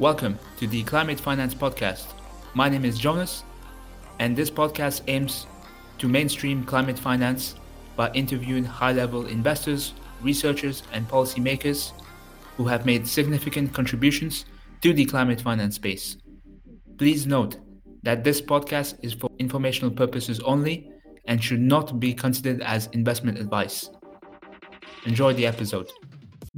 Welcome to the Climate Finance Podcast. My name is Jonas, and this podcast aims to mainstream climate finance by interviewing high level investors, researchers, and policymakers who have made significant contributions to the climate finance space. Please note that this podcast is for informational purposes only and should not be considered as investment advice. Enjoy the episode.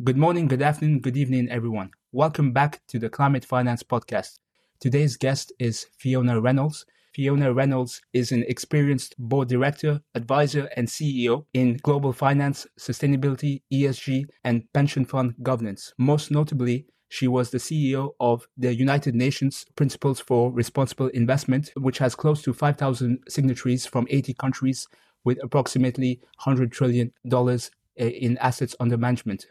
Good morning, good afternoon, good evening, everyone. Welcome back to the Climate Finance Podcast. Today's guest is Fiona Reynolds. Fiona Reynolds is an experienced board director, advisor, and CEO in global finance, sustainability, ESG, and pension fund governance. Most notably, she was the CEO of the United Nations Principles for Responsible Investment, which has close to 5,000 signatories from 80 countries with approximately $100 trillion eh, in assets under management.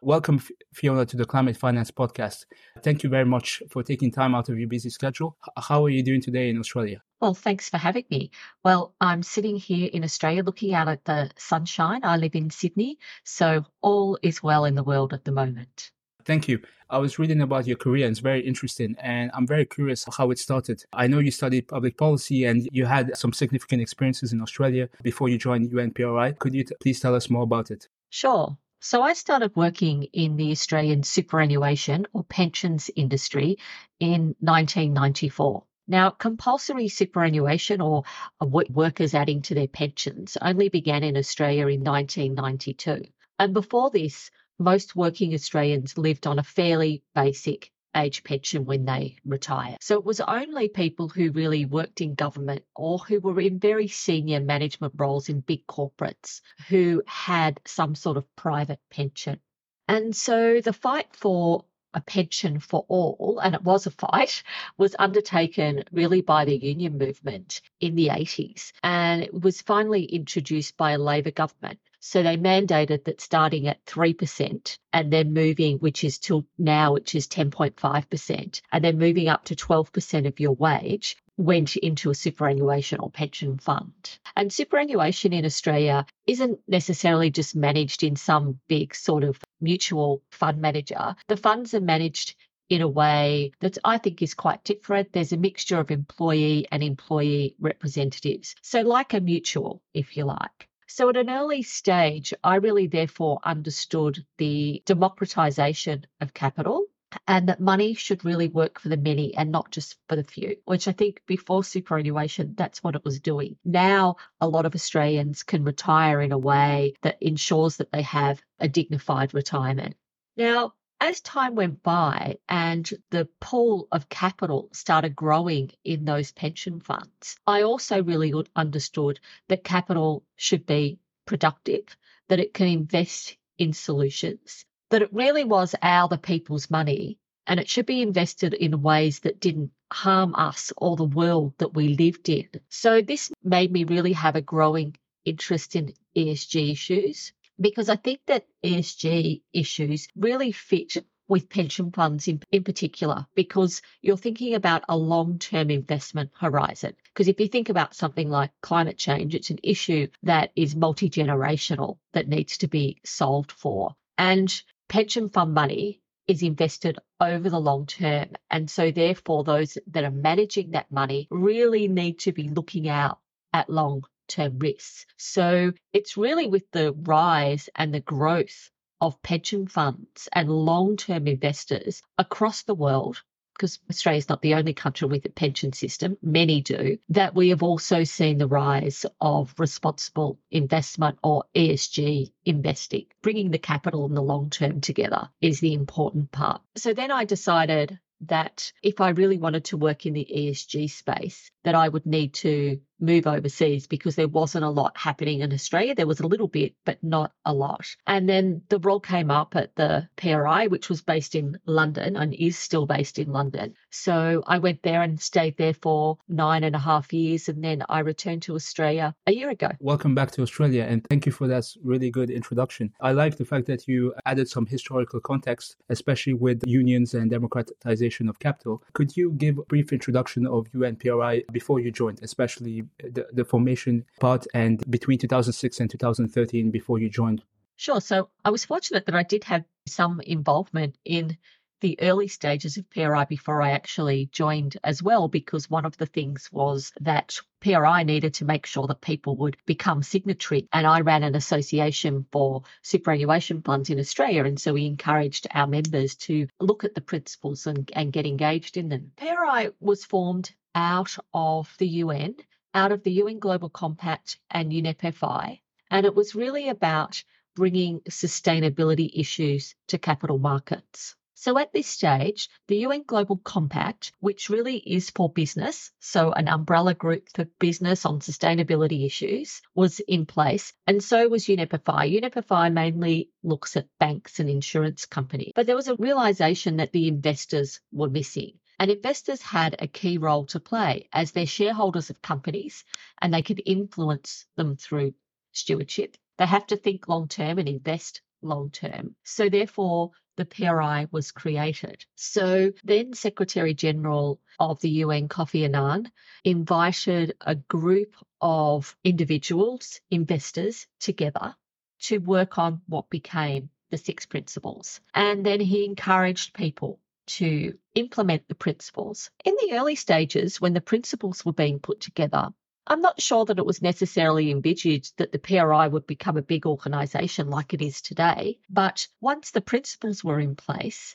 Welcome, Fiona, to the Climate Finance Podcast. Thank you very much for taking time out of your busy schedule. How are you doing today in Australia? Well, thanks for having me. Well, I'm sitting here in Australia looking out at the sunshine. I live in Sydney, so all is well in the world at the moment. Thank you. I was reading about your career and it's very interesting and I'm very curious how it started. I know you studied public policy and you had some significant experiences in Australia before you joined UNPRI. Could you t- please tell us more about it? Sure. So I started working in the Australian superannuation or pensions industry in 1994. Now, compulsory superannuation or uh, workers adding to their pensions only began in Australia in 1992. And before this, most working Australians lived on a fairly basic age pension when they retire. So it was only people who really worked in government or who were in very senior management roles in big corporates who had some sort of private pension. And so the fight for a pension for all, and it was a fight, was undertaken really by the union movement in the 80s. And it was finally introduced by a Labor government. So they mandated that starting at 3% and then moving, which is till now, which is 10.5%, and then moving up to 12% of your wage went into a superannuation or pension fund. And superannuation in Australia isn't necessarily just managed in some big sort of mutual fund manager. The funds are managed in a way that I think is quite different. There's a mixture of employee and employee representatives. So, like a mutual, if you like. So, at an early stage, I really therefore understood the democratization of capital and that money should really work for the many and not just for the few, which I think before superannuation, that's what it was doing. Now, a lot of Australians can retire in a way that ensures that they have a dignified retirement. Now, as time went by and the pool of capital started growing in those pension funds, I also really understood that capital should be productive, that it can invest in solutions, that it really was our, the people's money, and it should be invested in ways that didn't harm us or the world that we lived in. So this made me really have a growing interest in ESG issues because I think that ESG issues really fit with pension funds in, in particular, because you're thinking about a long term investment horizon. Because if you think about something like climate change, it's an issue that is multi generational that needs to be solved for. And pension fund money is invested over the long term. And so, therefore, those that are managing that money really need to be looking out at long term risks. So it's really with the rise and the growth of pension funds and long term investors across the world. Because Australia is not the only country with a pension system, many do, that we have also seen the rise of responsible investment or ESG investing. Bringing the capital and the long term together is the important part. So then I decided that if I really wanted to work in the ESG space, that I would need to move overseas because there wasn't a lot happening in Australia. There was a little bit, but not a lot. And then the role came up at the PRI, which was based in London and is still based in London. So I went there and stayed there for nine and a half years. And then I returned to Australia a year ago. Welcome back to Australia. And thank you for that really good introduction. I like the fact that you added some historical context, especially with unions and democratization of capital. Could you give a brief introduction of UNPRI before you joined, especially the, the formation part and between 2006 and 2013 before you joined? Sure. So I was fortunate that I did have some involvement in the early stages of PRI before I actually joined as well, because one of the things was that PRI needed to make sure that people would become signatory. And I ran an association for superannuation funds in Australia. And so we encouraged our members to look at the principles and, and get engaged in them. PRI was formed out of the UN, out of the UN Global Compact and UNEPFI, And it was really about bringing sustainability issues to capital markets. So at this stage, the UN Global Compact, which really is for business, so an umbrella group for business on sustainability issues, was in place. And so was UNEP-FI. UNEP-FI mainly looks at banks and insurance companies. But there was a realization that the investors were missing. And investors had a key role to play as they're shareholders of companies and they could influence them through stewardship. They have to think long term and invest long term. So, therefore, the PRI was created. So then Secretary General of the UN, Kofi Annan, invited a group of individuals, investors together to work on what became the six principles. And then he encouraged people to implement the principles. In the early stages, when the principles were being put together, I'm not sure that it was necessarily envisaged that the PRI would become a big organisation like it is today. But once the principles were in place,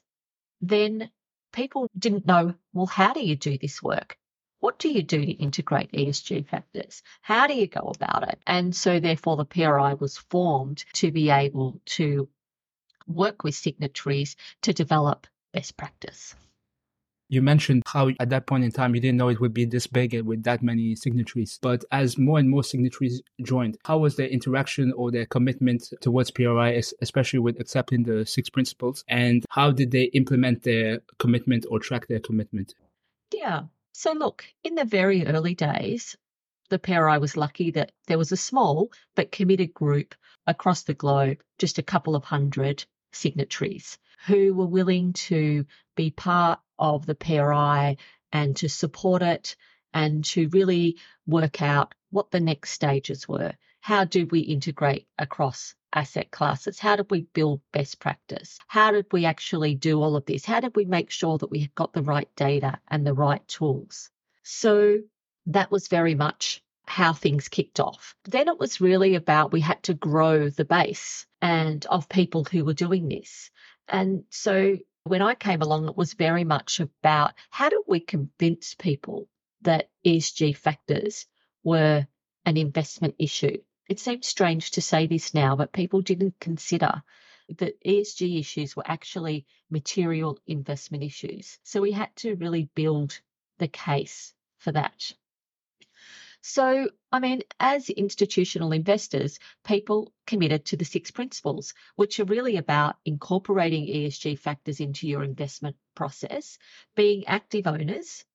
then people didn't know well, how do you do this work? What do you do to integrate ESG factors? How do you go about it? And so, therefore, the PRI was formed to be able to work with signatories to develop best practice. You mentioned how at that point in time you didn't know it would be this big with that many signatories. But as more and more signatories joined, how was their interaction or their commitment towards PRI, especially with accepting the six principles? And how did they implement their commitment or track their commitment? Yeah. So, look, in the very early days, the PRI was lucky that there was a small but committed group across the globe, just a couple of hundred signatories who were willing to be part of the PRI and to support it and to really work out what the next stages were. How do we integrate across asset classes? How did we build best practice? How did we actually do all of this? How did we make sure that we got the right data and the right tools? So that was very much how things kicked off. Then it was really about we had to grow the base and of people who were doing this. And so when I came along, it was very much about how do we convince people that ESG factors were an investment issue. It seems strange to say this now, but people didn't consider that ESG issues were actually material investment issues. So we had to really build the case for that. So, I mean, as institutional investors, people committed to the six principles, which are really about incorporating ESG factors into your investment process, being active owners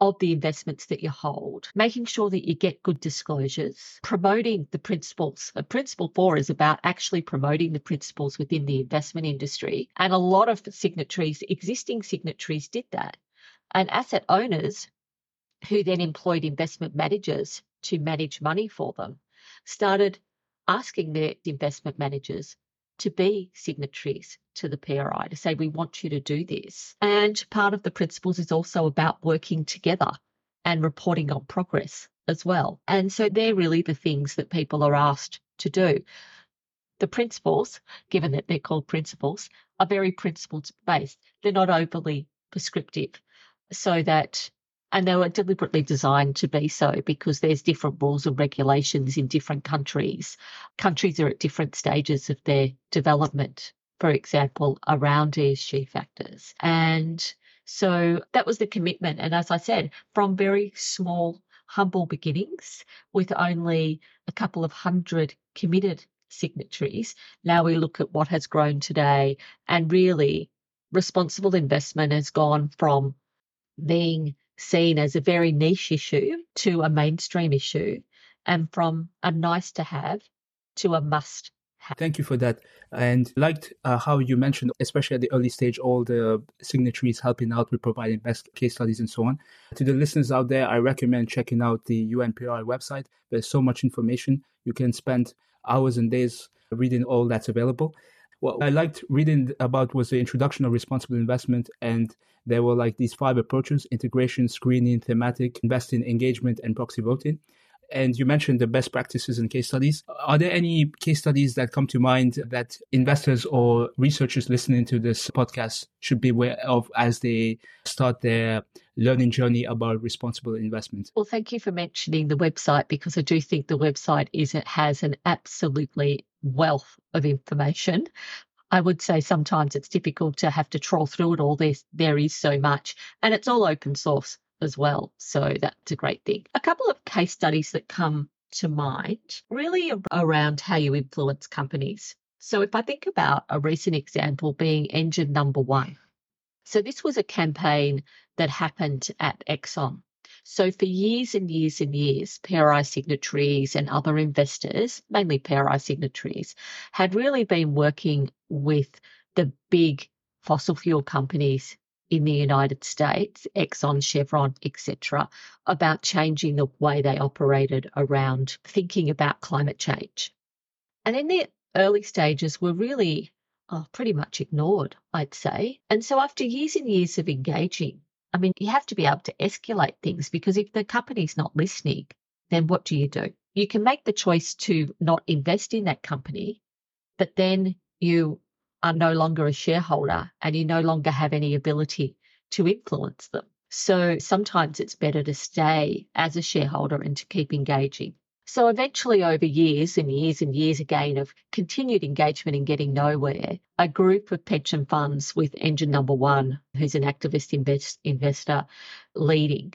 of the investments that you hold, making sure that you get good disclosures, promoting the principles. Principle four is about actually promoting the principles within the investment industry. And a lot of signatories, existing signatories, did that. And asset owners who then employed investment managers to manage money for them, started asking their investment managers to be signatories to the PRI to say, we want you to do this. And part of the principles is also about working together and reporting on progress as well. And so they're really the things that people are asked to do. The principles, given that they're called principles, are very principles based. They're not overly prescriptive so that and they were deliberately designed to be so because there's different rules and regulations in different countries. Countries are at different stages of their development, for example, around ESG factors. And so that was the commitment. And as I said, from very small, humble beginnings with only a couple of hundred committed signatories, now we look at what has grown today and really responsible investment has gone from being seen as a very niche issue to a mainstream issue and from a nice to have to a must have. Thank you for that. And liked uh, how you mentioned, especially at the early stage, all the signatories helping out with providing best case studies and so on. To the listeners out there, I recommend checking out the UNPRI website. There's so much information. You can spend hours and days reading all that's available. What I liked reading about was the introduction of responsible investment and there were like these five approaches integration, screening, thematic, investing, engagement, and proxy voting and you mentioned the best practices and case studies. Are there any case studies that come to mind that investors or researchers listening to this podcast should be aware of as they start their learning journey about responsible investment? Well, thank you for mentioning the website because I do think the website is it has an absolutely wealth of information. I would say sometimes it's difficult to have to troll through it all. There's, there is so much, and it's all open source as well. So that's a great thing. A couple of case studies that come to mind really around how you influence companies. So if I think about a recent example being engine number one. So this was a campaign that happened at Exxon. So for years and years and years, PRI signatories and other investors, mainly PRI signatories, had really been working with the big fossil fuel companies in the United States, Exxon, Chevron, etc., about changing the way they operated around thinking about climate change. And in the early stages were really oh, pretty much ignored, I'd say. And so after years and years of engaging, I mean, you have to be able to escalate things because if the company's not listening, then what do you do? You can make the choice to not invest in that company, but then you are no longer a shareholder and you no longer have any ability to influence them. So sometimes it's better to stay as a shareholder and to keep engaging. So eventually, over years and years and years again of continued engagement and getting nowhere, a group of pension funds with Engine Number One, who's an activist invest, investor, leading,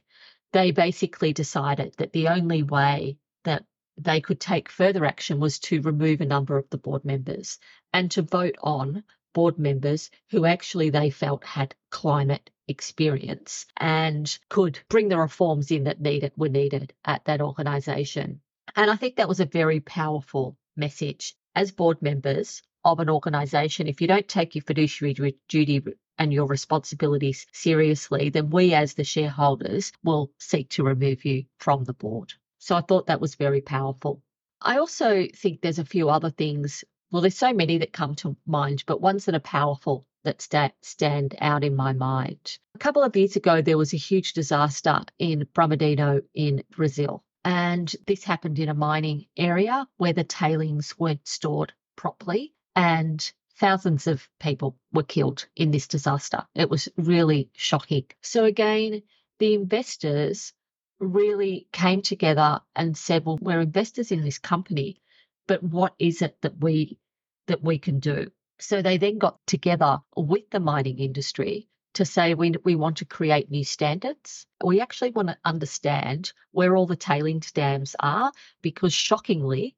they basically decided that the only way that they could take further action was to remove a number of the board members and to vote on board members who actually they felt had climate experience and could bring the reforms in that needed were needed at that organisation. And I think that was a very powerful message as board members of an organisation. If you don't take your fiduciary duty and your responsibilities seriously, then we as the shareholders will seek to remove you from the board. So I thought that was very powerful. I also think there's a few other things. Well, there's so many that come to mind, but ones that are powerful that sta- stand out in my mind. A couple of years ago, there was a huge disaster in Brumadinho in Brazil. And this happened in a mining area where the tailings weren't stored properly. And thousands of people were killed in this disaster. It was really shocking. So, again, the investors really came together and said, well, we're investors in this company, but what is it that we that we can do? So they then got together with the mining industry to say we, we want to create new standards. We actually want to understand where all the tailings dams are because shockingly,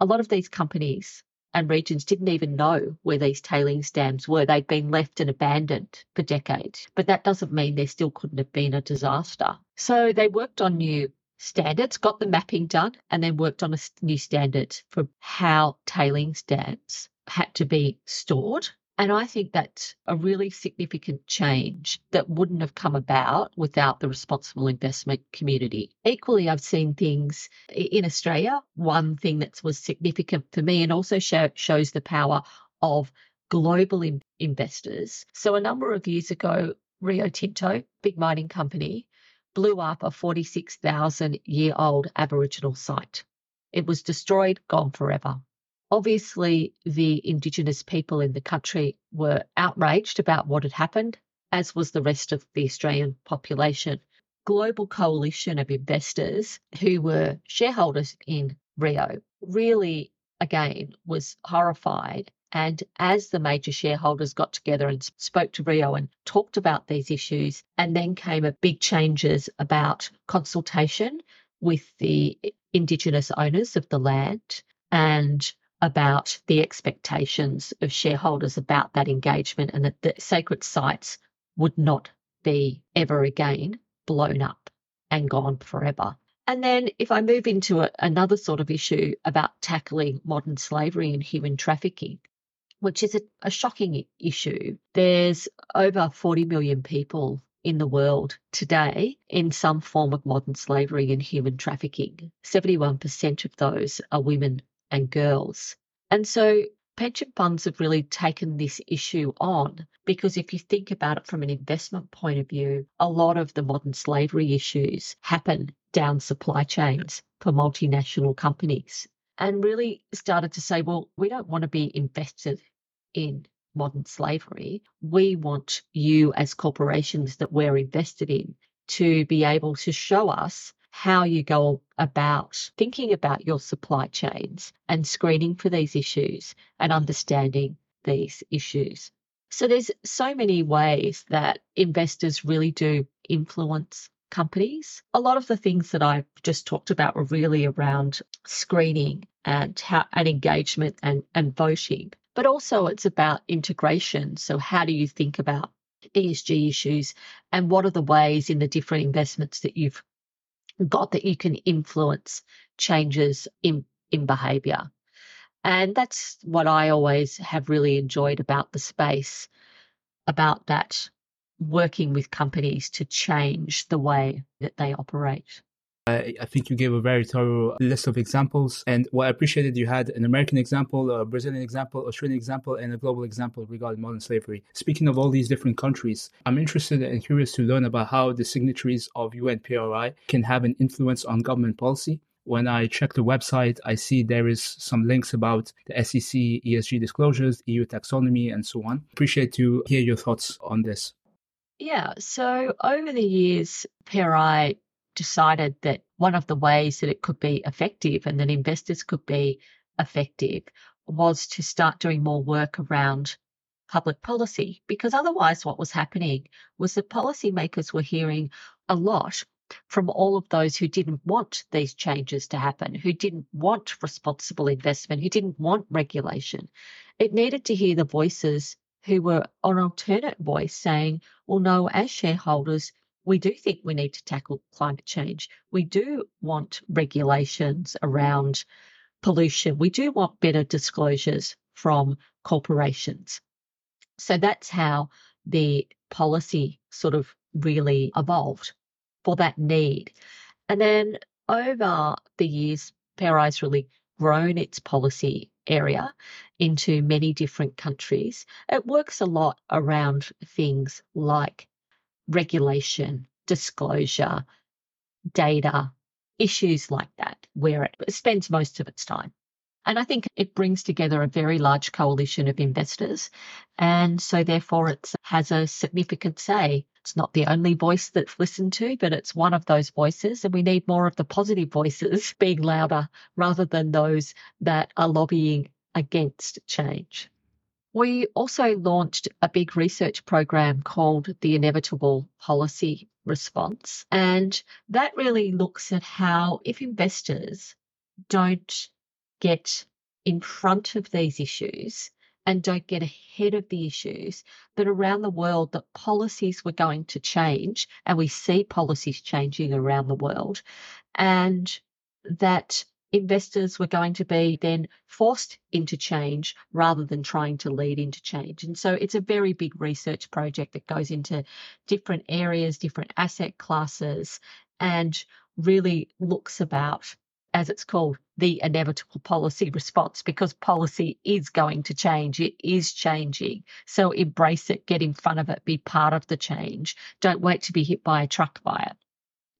a lot of these companies and regions didn't even know where these tailings dams were. They'd been left and abandoned for decades. But that doesn't mean there still couldn't have been a disaster. So they worked on new standards, got the mapping done, and then worked on a new standard for how tailings dams had to be stored and I think that's a really significant change that wouldn't have come about without the responsible investment community. Equally, I've seen things in Australia. One thing that was significant for me and also show, shows the power of global in- investors. So, a number of years ago, Rio Tinto, big mining company, blew up a 46,000 year old Aboriginal site. It was destroyed, gone forever. Obviously, the Indigenous people in the country were outraged about what had happened, as was the rest of the Australian population. Global coalition of investors who were shareholders in Rio really, again, was horrified. And as the major shareholders got together and spoke to Rio and talked about these issues, and then came a big changes about consultation with the Indigenous owners of the land and about the expectations of shareholders about that engagement and that the sacred sites would not be ever again blown up and gone forever. And then, if I move into a, another sort of issue about tackling modern slavery and human trafficking, which is a, a shocking issue, there's over 40 million people in the world today in some form of modern slavery and human trafficking. 71% of those are women and girls. And so pension funds have really taken this issue on because if you think about it from an investment point of view, a lot of the modern slavery issues happen down supply chains for multinational companies and really started to say, well, we don't want to be invested in modern slavery. We want you as corporations that we're invested in to be able to show us how you go about thinking about your supply chains and screening for these issues and understanding these issues. So there's so many ways that investors really do influence companies. A lot of the things that I've just talked about were really around screening and how and engagement and, and voting. But also it's about integration. So how do you think about ESG issues and what are the ways in the different investments that you've got that you can influence changes in, in behavior. And that's what I always have really enjoyed about the space, about that working with companies to change the way that they operate. I, I think you gave a very thorough list of examples. And what I appreciated, you had an American example, a Brazilian example, Australian example, and a global example regarding modern slavery. Speaking of all these different countries, I'm interested and curious to learn about how the signatories of UNPRI can have an influence on government policy when I check the website, I see there is some links about the SEC ESG disclosures, EU taxonomy, and so on. Appreciate to hear your thoughts on this. Yeah, so over the years, PRI decided that one of the ways that it could be effective and that investors could be effective was to start doing more work around public policy because otherwise what was happening was that policymakers were hearing a lot from all of those who didn't want these changes to happen, who didn't want responsible investment, who didn't want regulation. It needed to hear the voices who were an alternate voice saying, well, no, as shareholders, we do think we need to tackle climate change. We do want regulations around pollution. We do want better disclosures from corporations. So that's how the policy sort of really evolved for that need. And then over the years, PRI's really grown its policy area into many different countries. It works a lot around things like regulation, disclosure, data, issues like that, where it spends most of its time. And I think it brings together a very large coalition of investors. And so, therefore, it has a significant say. It's not the only voice that's listened to, but it's one of those voices. And we need more of the positive voices being louder rather than those that are lobbying against change. We also launched a big research program called the Inevitable Policy Response. And that really looks at how, if investors don't get in front of these issues and don't get ahead of the issues, that around the world that policies were going to change, and we see policies changing around the world, and that investors were going to be then forced into change rather than trying to lead into change. And so it's a very big research project that goes into different areas, different asset classes, and really looks about, as it's called, the inevitable policy response because policy is going to change. It is changing. So embrace it, get in front of it, be part of the change. Don't wait to be hit by a truck by it.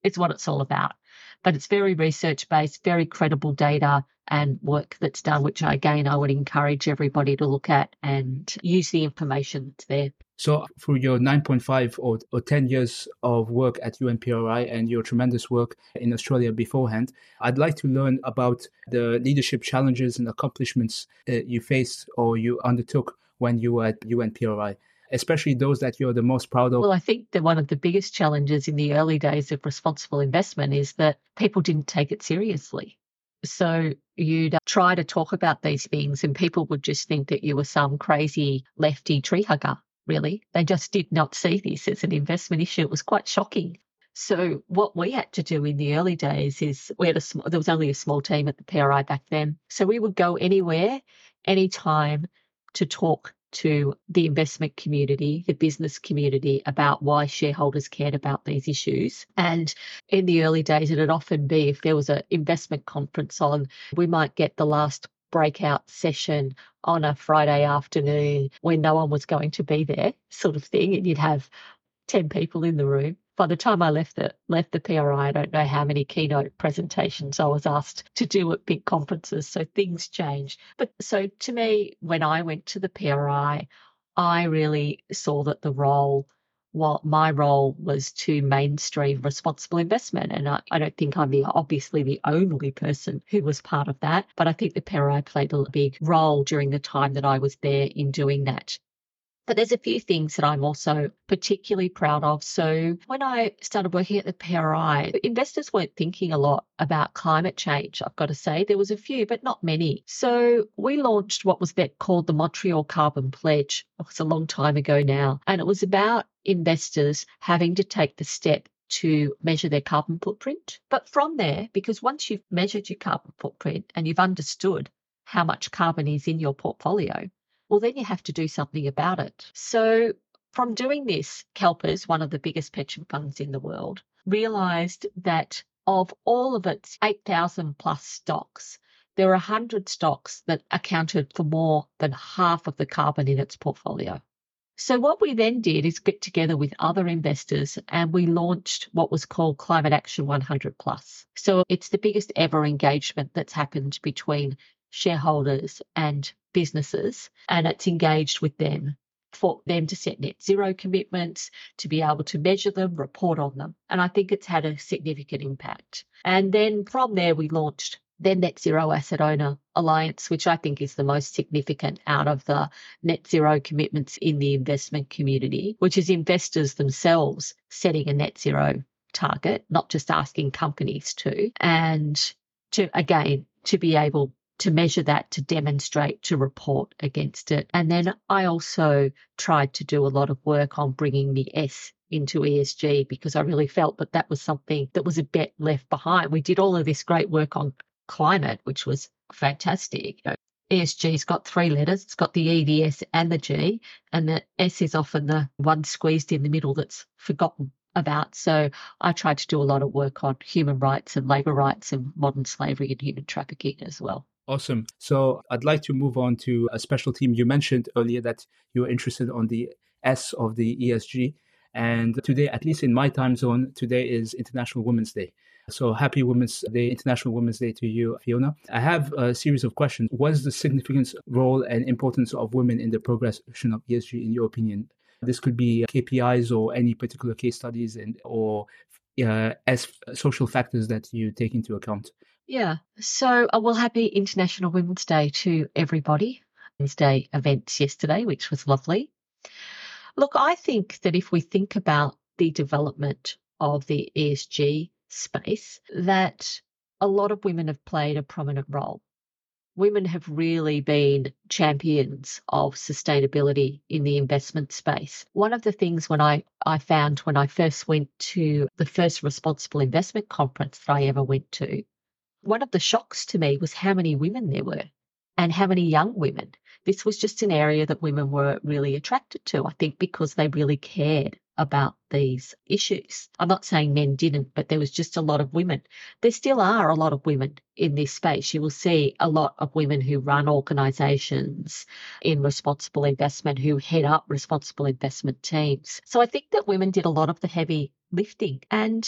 It's what it's all about but it's very research based, very credible data and work that's done, which again, I would encourage everybody to look at and use the information that's there. So, for your 9.5 or, or 10 years of work at UNPRI and your tremendous work in Australia beforehand, I'd like to learn about the leadership challenges and accomplishments uh, you faced or you undertook when you were at UNPRI especially those that you're the most proud of? Well, I think that one of the biggest challenges in the early days of responsible investment is that people didn't take it seriously. So you'd uh, try to talk about these things, and people would just think that you were some crazy lefty tree hugger, really. They just did not see this as an investment issue. It was quite shocking. So what we had to do in the early days is we had a there was only a small team at the PRI back then. So we would go anywhere, anytime to talk to the investment community, the business community about why shareholders cared about these issues. And in the early days, it'd often be if there was an investment conference on, we might get the last breakout session on a Friday afternoon when no one was going to be there, sort of thing, and you'd have 10 people in the room. By the time I left the left the PRI, I don't know how many keynote presentations I was asked to do at big conferences. So things changed. But so to me, when I went to the PRI, I really saw that the role what my role was to mainstream responsible investment. And I, I, don't think I'm the obviously the only person who was part of that, but I think the PRI played a big role during the time that I was there in doing that. But there's a few things that I'm also particularly proud of. So when I started working at the PRI, investors weren't thinking a lot about climate change, I've got to say. There was a few, but not many. So we launched what was that called the Montreal Carbon Pledge. It was a long time ago now. And it was about investors having to take the step to measure their carbon footprint. But from there, because once you've measured your carbon footprint and you've understood how much carbon is in your portfolio, well, then you have to do something about it. So, from doing this, CalPERS, one of the biggest pension funds in the world, realized that of all of its 8,000 plus stocks, there are 100 stocks that accounted for more than half of the carbon in its portfolio. So, what we then did is get together with other investors and we launched what was called Climate Action 100 Plus. So, it's the biggest ever engagement that's happened between shareholders and businesses, and it's engaged with them for them to set net zero commitments, to be able to measure them, report on them. And I think it's had a significant impact. And then from there, we launched the Net Zero Asset Owner Alliance, which I think is the most significant out of the net zero commitments in the investment community, which is investors themselves setting a net zero target, not just asking companies to, and to again, to be able to measure that, to demonstrate, to report against it. And then I also tried to do a lot of work on bringing the S into ESG because I really felt that that was something that was a bit left behind. We did all of this great work on climate, which was fantastic. You know, ESG's got three letters. It's got the E, the S, and the G, and the S is often the one squeezed in the middle that's forgotten about. So I tried to do a lot of work on human rights and labour rights and modern slavery and human trafficking as well. Awesome. So I'd like to move on to a special team. You mentioned earlier that you were interested on the S of the ESG. And today, at least in my time zone, today is International Women's Day. So happy Women's Day, International Women's Day to you, Fiona. I have a series of questions. What is the significance, role, and importance of women in the progression of ESG, in your opinion? This could be KPIs or any particular case studies and or uh, as social factors that you take into account. Yeah. So, uh, well, happy International Women's Day to everybody. Women's Day events yesterday, which was lovely. Look, I think that if we think about the development of the ESG space, that a lot of women have played a prominent role. Women have really been champions of sustainability in the investment space. One of the things when I, I found when I first went to the first responsible investment conference that I ever went to one of the shocks to me was how many women there were and how many young women. This was just an area that women were really attracted to, I think, because they really cared about these issues. I'm not saying men didn't, but there was just a lot of women. There still are a lot of women in this space. You will see a lot of women who run organizations in responsible investment, who head up responsible investment teams. So I think that women did a lot of the heavy lifting. And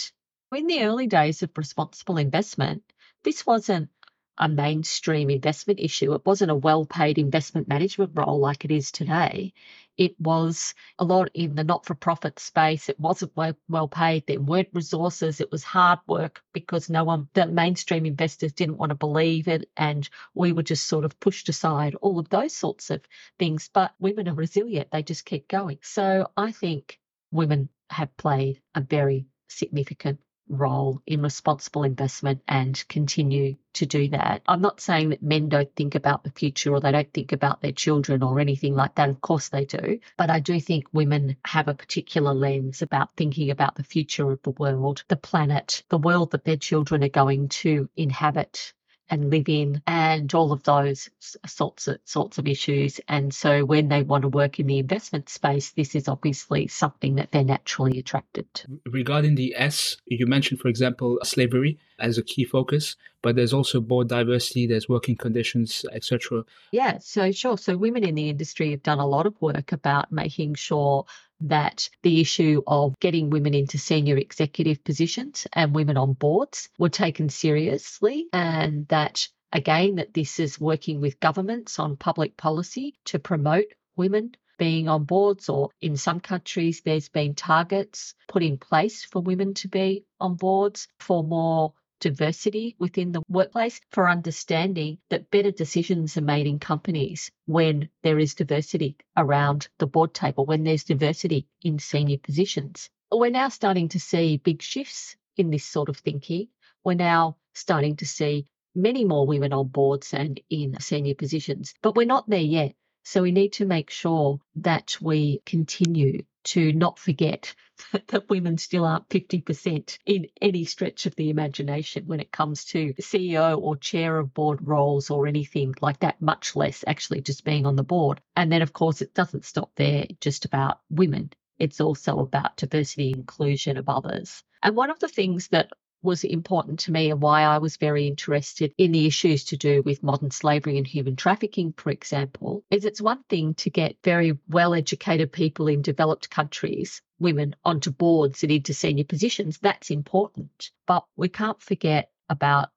in the early days of responsible investment, this wasn't a mainstream investment issue. It wasn't a well paid investment management role like it is today. It was a lot in the not for profit space. It wasn't well, paid. There weren't resources. It was hard work because no one, the mainstream investors didn't want to believe it. And we were just sort of pushed aside, all of those sorts of things. But women are resilient. They just keep going. So I think women have played a very significant role in responsible investment and continue to do that. I'm not saying that men don't think about the future or they don't think about their children or anything like that. Of course they do. But I do think women have a particular lens about thinking about the future of the world, the planet, the world that their children are going to inhabit and live in and all of those sorts of sorts of issues. And so when they want to work in the investment space, this is obviously something that they're naturally attracted to. Regarding the S, you mentioned, for example, slavery as a key focus, but there's also board diversity, there's working conditions, etc. Yeah, so sure. So women in the industry have done a lot of work about making sure that the issue of getting women into senior executive positions and women on boards were taken seriously and that again that this is working with governments on public policy to promote women being on boards or in some countries there's been targets put in place for women to be on boards for more diversity within the workplace for understanding that better decisions are made in companies when there is diversity around the board table, when there's diversity in senior positions. We're now starting to see big shifts in this sort of thinking. We're now starting to see many more women on boards and in senior positions, but we're not there yet. So we need to make sure that we continue to not forget that women still aren't 50% in any stretch of the imagination when it comes to CEO or chair of board roles or anything like that, much less actually just being on the board. And then, of course, it doesn't stop there just about women. It's also about diversity inclusion of others. And one of the things that was important to me and why I was very interested in the issues to do with modern slavery and human trafficking, for example, is it's one thing to get very well educated people in developed countries, women, onto boards and into senior positions. That's important. But we can't forget about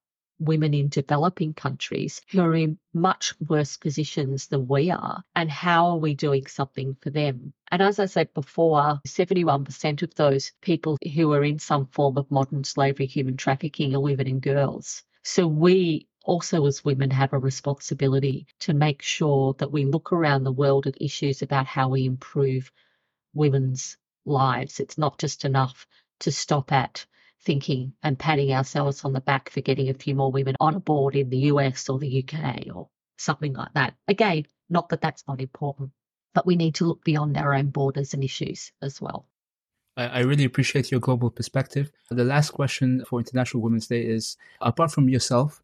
women in developing countries who are in much worse positions than we are, and how are we doing something for them? And as I said before, 71% of those people who are in some form of modern slavery, human trafficking, are women and girls. So we also as women have a responsibility to make sure that we look around the world at issues about how we improve women's lives. It's not just enough to stop at thinking and patting ourselves on the back for getting a few more women on a board in the US or the UK or something like that. Again, not that that's not important, but we need to look beyond our own borders and issues as well. I really appreciate your global perspective. The last question for International Women's Day is apart from yourself,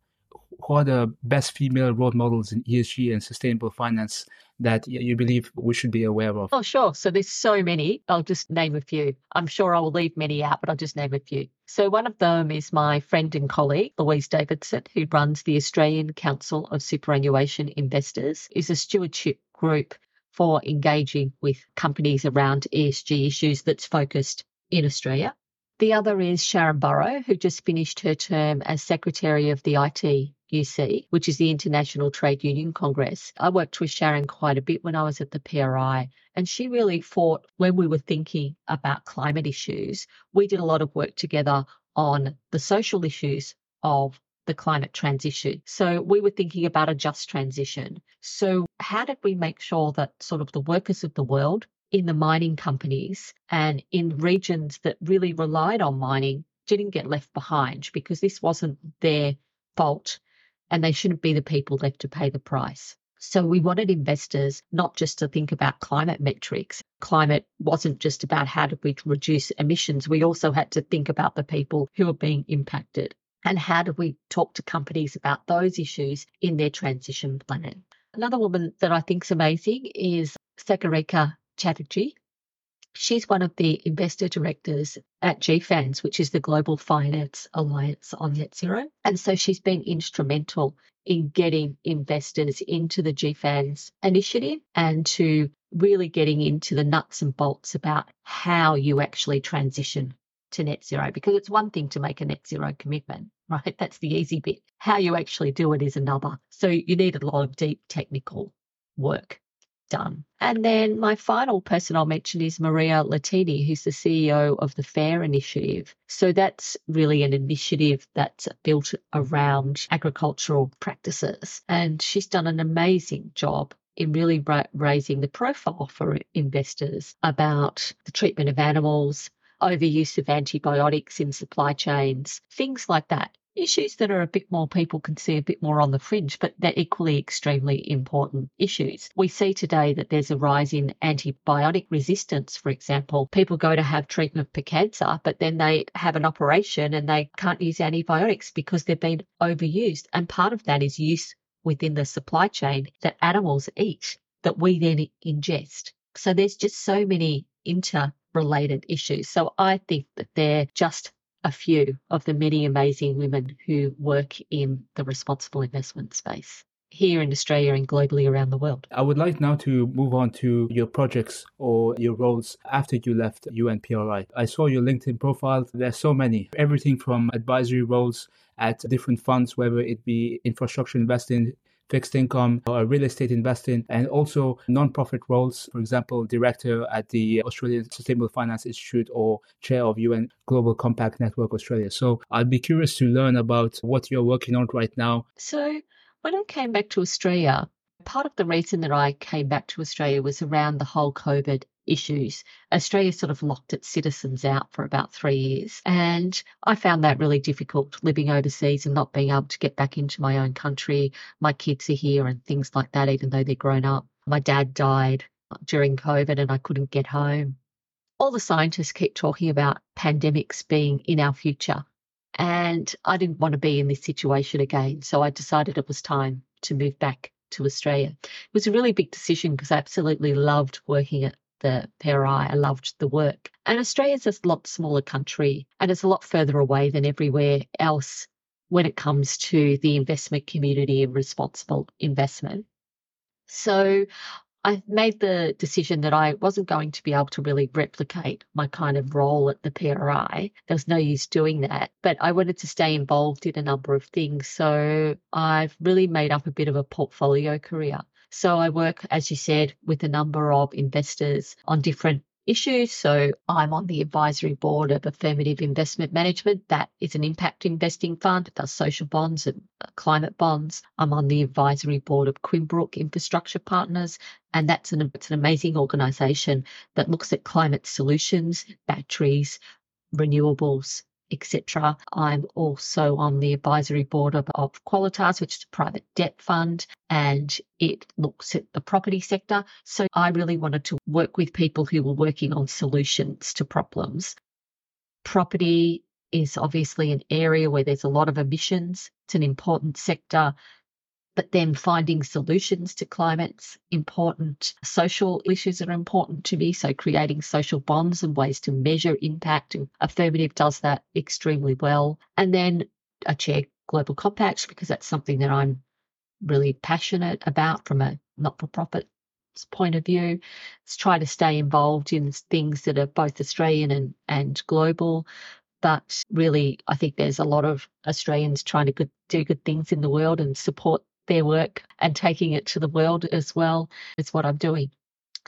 who are the best female role models in ESG and sustainable finance that you believe we should be aware of? Oh, sure. So there's so many. I'll just name a few. I'm sure I will leave many out, but I'll just name a few. So one of them is my friend and colleague, Louise Davidson, who runs the Australian Council of Superannuation Investors, is a stewardship group for engaging with companies around ESG issues that's focused in Australia. The other is Sharon Burrow, who just finished her term as Secretary of the ITUC, which is the International Trade Union Congress. I worked with Sharon quite a bit when I was at the PRI, and she really fought when we were thinking about climate issues. We did a lot of work together on the social issues of the climate transition. So we were thinking about a just transition. So, how did we make sure that sort of the workers of the world in the mining companies and in regions that really relied on mining didn't get left behind because this wasn't their fault and they shouldn't be the people left to pay the price. So we wanted investors not just to think about climate metrics. Climate wasn't just about how do we reduce emissions. We also had to think about the people who are being impacted and how do we talk to companies about those issues in their transition plan. Another woman that I think is amazing is Sagarika Chatterjee. She's one of the investor directors at GFANZ, which is the Global Finance Alliance on Net Zero. And so she's been instrumental in getting investors into the GFANZ initiative and to really getting into the nuts and bolts about how you actually transition to net zero. Because it's one thing to make a net zero commitment, right? That's the easy bit. How you actually do it is another. So you need a lot of deep technical work done. And then my final person I'll mention is Maria Lettini, who's the CEO of the FAIRR Initiative. So that's really an initiative that's built around agricultural practices. And she's done an amazing job in really ra- raising the profile for investors about the treatment of animals, overuse of antibiotics in supply chains, things like that. Issues that are a bit more people can see a bit more on the fringe, but they're equally extremely important issues. We see today that there's a rise in antibiotic resistance, for example. People go to have treatment for cancer, but then they have an operation and they can't use antibiotics because they've been overused. And part of that is use within the supply chain that animals eat that we then ingest. So there's just so many interrelated issues. So I think that they're just a few of the many amazing women who work in the responsible investment space here in Australia and globally around the world. I would like now to move on to your projects or your roles after you left UNPRI. I saw your LinkedIn profile. There's so many, everything from advisory roles at different funds, whether it be infrastructure investing, fixed income or real estate investing, and also non-profit roles, for example, director at the Australian Sustainable Finance Institute or chair of UN Global Compact Network Australia. So I'd be curious to learn about what you're working on right now. So when I came back to Australia, part of the reason that I came back to Australia was around the whole COVID issues. Australia sort of locked its citizens out for about three years. And I found that really difficult living overseas and not being able to get back into my own country. My kids are here and things like that, even though they're grown up. My dad died during COVID and I couldn't get home. All the scientists keep talking about pandemics being in our future. And I didn't want to be in this situation again. So I decided it was time to move back to Australia. It was a really big decision because I absolutely loved working at the PRI. I loved the work. And Australia's a lot smaller country and it's a lot further away than everywhere else when it comes to the investment community and responsible investment. So I made the decision that I wasn't going to be able to really replicate my kind of role at the PRI. There was no use doing that, but I wanted to stay involved in a number of things. So I've really made up a bit of a portfolio career. So I work, as you said, with a number of investors on different issues. So I'm on the advisory board of Affirmative Investment Management. That is an impact investing fund. It does social bonds and uh, climate bonds. I'm on the advisory board of Quinbrook Infrastructure Partners. And that's an, it's an amazing organization that looks at climate solutions, batteries, renewables, etc. I'm also on the advisory board of, of Qualitas, which is a private debt fund, and it looks at the property sector. So I really wanted to work with people who were working on solutions to problems. Property is obviously an area where there's a lot of emissions. It's an important sector but then finding solutions to climate's important. Social issues are important to me. So creating social bonds and ways to measure impact. And Affirmative does that extremely well. And then I chair Global Compact because that's something that I'm really passionate about from a not-for-profit point of view. It's try to stay involved in things that are both Australian and, and global. But really, I think there's a lot of Australians trying to good, do good things in the world and support their work and taking it to the world as well is what I'm doing.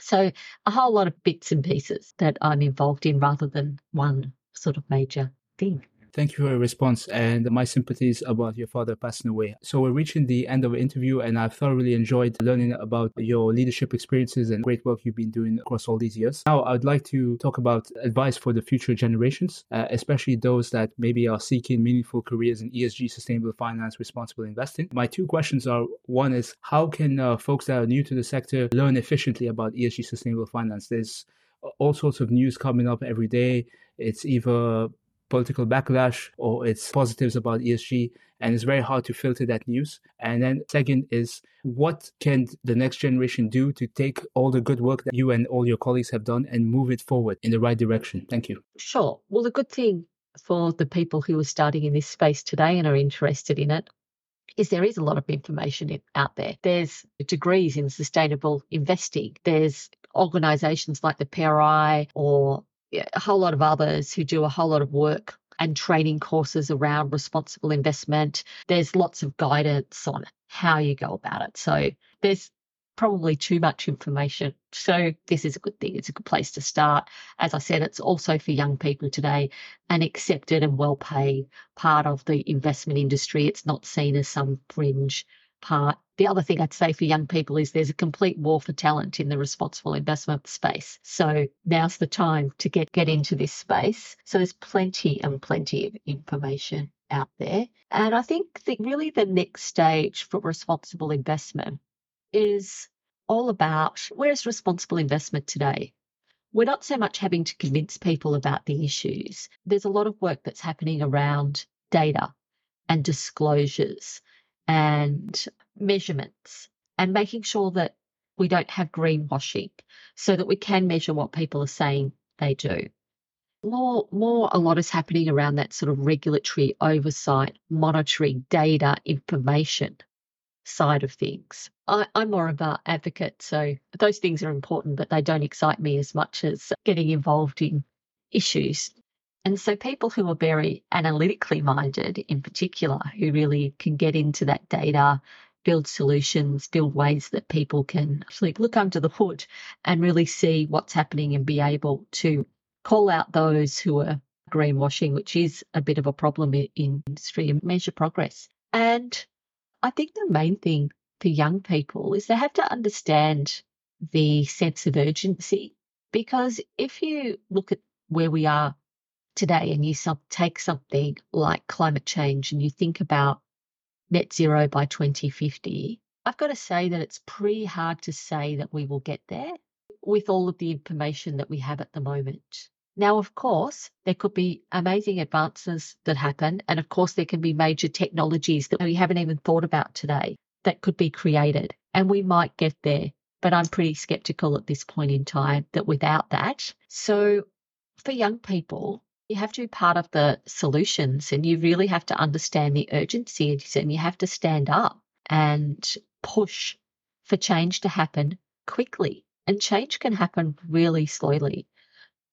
So, a whole lot of bits and pieces that I'm involved in rather than one sort of major thing. Thank you for your response and my sympathies about your father passing away. So we're reaching the end of the interview and I've thoroughly enjoyed learning about your leadership experiences and great work you've been doing across all these years. Now I'd like to talk about advice for the future generations, uh, especially those that maybe are seeking meaningful careers in ESG, sustainable finance, responsible investing. My two questions are one is how can uh, folks that are new to the sector learn efficiently about ESG, sustainable finance? There's all sorts of news coming up every day. It's either political backlash or its positives about ESG. And it's very hard to filter that news. And then second is what can the next generation do to take all the good work that you and all your colleagues have done and move it forward in the right direction? Thank you. Sure. Well, the good thing for the people who are starting in this space today and are interested in it is there is a lot of information out there. There's degrees in sustainable investing. There's organizations like the PRI or a whole lot of others who do a whole lot of work and training courses around responsible investment. There's lots of guidance on how you go about it. So there's probably too much information. So this is a good thing. It's a good place to start. As I said, it's also for young people today, an accepted and well paid part of the investment industry. It's not seen as some fringe part. The other thing I'd say for young people is there's a complete war for talent in the responsible investment space. So now's the time to get, get into this space. So there's plenty and plenty of information out there. And I think that really the next stage for responsible investment is all about where's responsible investment today? We're not so much having to convince people about the issues. There's a lot of work that's happening around data and disclosures and measurements and making sure that we don't have greenwashing so that we can measure what people are saying they do. More, more, a lot is happening around that sort of regulatory oversight, monitoring, data, information side of things. I, am more of an advocate, so those things are important, but they don't excite me as much as getting involved in issues. And so people who are very analytically minded in particular, who really can get into that data, build solutions, build ways that people can actually look under the hood and really see what's happening and be able to call out those who are greenwashing, which is a bit of a problem in industry and measure progress. And I think the main thing for young people is they have to understand the sense of urgency. Because if you look at where we are today and you take something like climate change and you think about net zero by 2050, I've got to say that it's pretty hard to say that we will get there with all of the information that we have at the moment. Now, of course, there could be amazing advances that happen. And of course, there can be major technologies that we haven't even thought about today that could be created. And we might get there. But I'm pretty skeptical at this point in time that without that. So for young people, you have to be part of the solutions and you really have to understand the urgency and you have to stand up and push for change to happen quickly. And change can happen really slowly.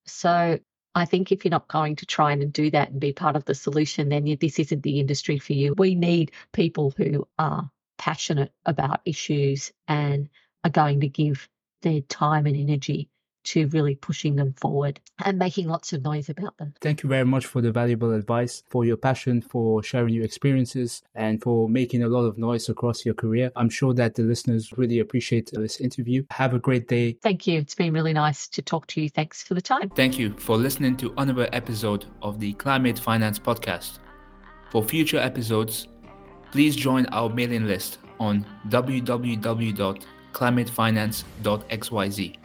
So I think if you're not going to try and do that and be part of the solution, then this isn't the industry for you. We need people who are passionate about issues and are going to give their time and energy to really pushing them forward and making lots of noise about them. Thank you very much for the valuable advice, for your passion, for sharing your experiences, and for making a lot of noise across your career. I'm sure that the listeners really appreciate this interview. Have a great day. Thank you. It's been really nice to talk to you. Thanks for the time. Thank you for listening to another episode of the Climate Finance Podcast. For future episodes, please join our mailing list on www.climatefinance.xyz.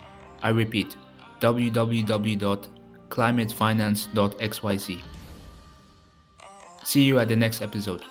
I repeat, www.climatefinance.xyz. See you at the next episode.